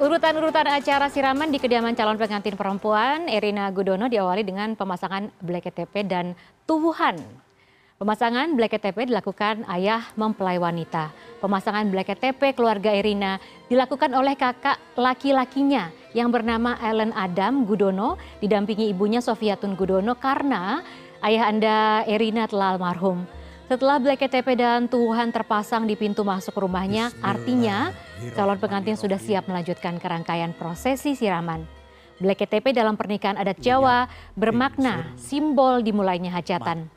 Urutan-urutan acara siraman di kediaman calon pengantin perempuan Erina Gudono diawali dengan pemasangan Black KTP dan Tuhan. Pemasangan Black KTP dilakukan ayah mempelai wanita. Pemasangan Black KTP keluarga Erina dilakukan oleh kakak laki-lakinya yang bernama Ellen Adam Gudono didampingi ibunya Sofiatun Gudono karena ayah anda Erina telah almarhum. Setelah Black KTP dan Tuhan terpasang di pintu masuk rumahnya, artinya calon pengantin sudah siap melanjutkan kerangkaian prosesi siraman. Black KTP dalam pernikahan adat Jawa bermakna simbol dimulainya hajatan.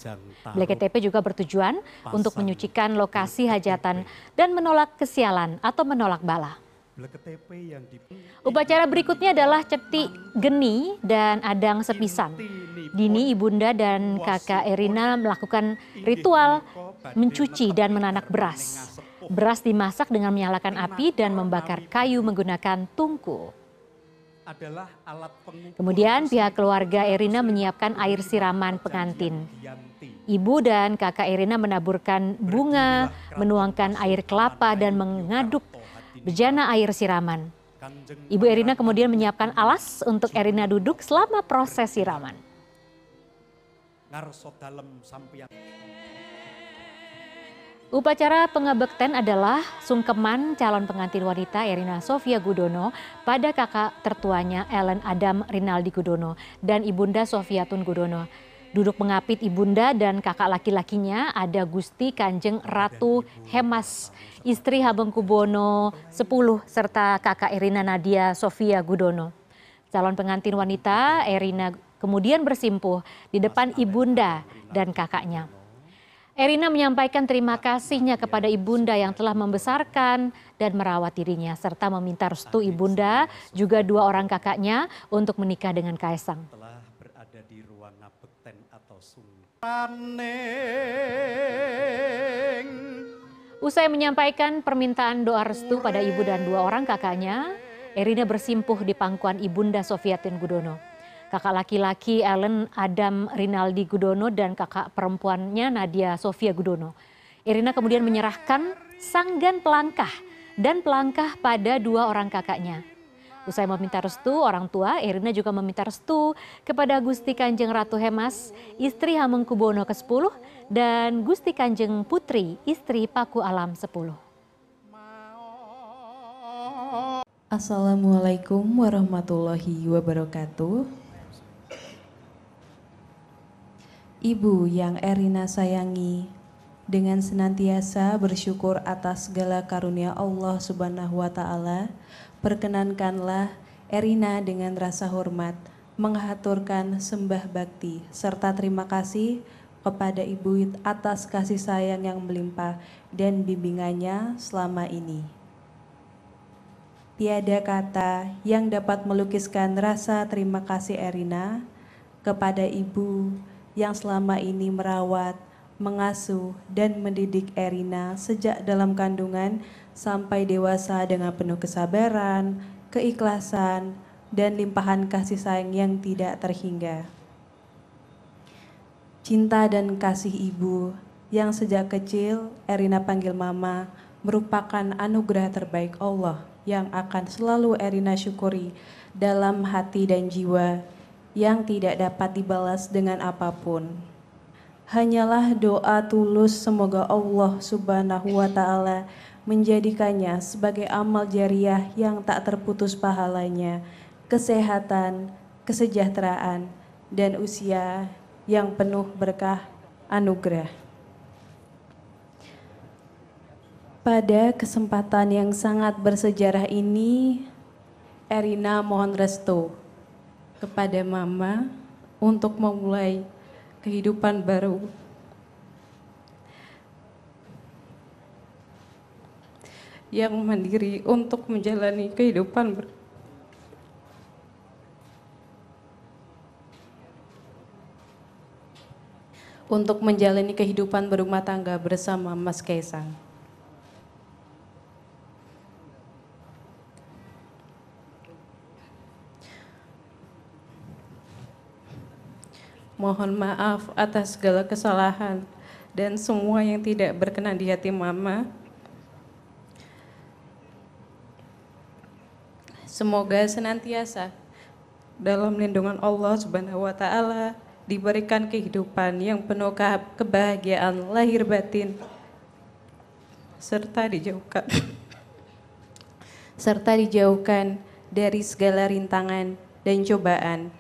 Black KTP juga bertujuan untuk menyucikan lokasi hajatan dan menolak kesialan atau menolak bala. Upacara berikutnya adalah ceti geni dan adang sepisan. Dini, ibunda dan kakak Erina melakukan ritual mencuci dan menanak beras. Beras dimasak dengan menyalakan api dan membakar kayu menggunakan tungku. Kemudian pihak keluarga Erina menyiapkan air siraman pengantin. Ibu dan kakak Erina menaburkan bunga, menuangkan air kelapa dan mengaduk bejana air siraman. Ibu Erina kemudian menyiapkan alas untuk Erina duduk selama proses siraman. Upacara pengebekten adalah sungkeman calon pengantin wanita Erina Sofia Gudono pada kakak tertuanya Ellen Adam Rinaldi Gudono dan ibunda Sofiatun Gudono. Duduk mengapit ibunda dan kakak laki-lakinya ada Gusti Kanjeng Ratu Hemas, istri Habengkubono 10 serta kakak Erina Nadia Sofia Gudono. Calon pengantin wanita Erina kemudian bersimpuh di depan ibunda dan kakaknya. Erina menyampaikan terima kasihnya kepada ibunda yang telah membesarkan dan merawat dirinya serta meminta restu ibunda juga dua orang kakaknya untuk menikah dengan Kaisang. Usai menyampaikan permintaan doa restu pada ibu dan dua orang kakaknya, Erina bersimpuh di pangkuan ibunda Sofiatin Gudono. Kakak laki-laki Ellen Adam Rinaldi Gudono dan kakak perempuannya Nadia Sofia Gudono. Erina kemudian menyerahkan sanggan pelangkah dan pelangkah pada dua orang kakaknya. Usai meminta restu orang tua, Erina juga meminta restu kepada Gusti Kanjeng Ratu Hemas, istri Hamengkubono ke-10, dan Gusti Kanjeng Putri, istri Paku Alam 10. Assalamualaikum warahmatullahi wabarakatuh. Ibu yang Erina sayangi, dengan senantiasa bersyukur atas segala karunia Allah Subhanahu wa Ta'ala, perkenankanlah Erina dengan rasa hormat mengaturkan sembah bakti serta terima kasih kepada Ibu atas kasih sayang yang melimpah dan bimbingannya selama ini. Tiada kata yang dapat melukiskan rasa terima kasih Erina kepada Ibu yang selama ini merawat, mengasuh, dan mendidik Erina sejak dalam kandungan sampai dewasa dengan penuh kesabaran, keikhlasan, dan limpahan kasih sayang yang tidak terhingga. Cinta dan kasih ibu yang sejak kecil Erina panggil mama merupakan anugerah terbaik Allah yang akan selalu Erina syukuri dalam hati dan jiwa yang tidak dapat dibalas dengan apa pun. Hanyalah doa tulus semoga Allah Subhanahu wa taala menjadikannya sebagai amal jariah yang tak terputus pahalanya, kesehatan, kesejahteraan, dan usia yang penuh berkah anugerah. Pada kesempatan yang sangat bersejarah ini, Erina mohon restu kepada Mama untuk memulai kehidupan baru yang mandiri untuk menjalani kehidupan ber untuk menjalani kehidupan berumah tangga bersama Mas Kaisang. Mohon maaf atas segala kesalahan dan semua yang tidak berkenan di hati Mama Semoga senantiasa dalam lindungan Allah Subhanahu wa taala diberikan kehidupan yang penuh ke- kebahagiaan lahir batin serta dijauhkan serta dijauhkan dari segala rintangan dan cobaan.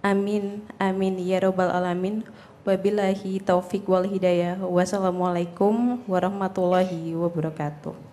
Amin, amin ya robbal alamin. Wabillahi taufik wal hidayah. Wassalamualaikum warahmatullahi wabarakatuh.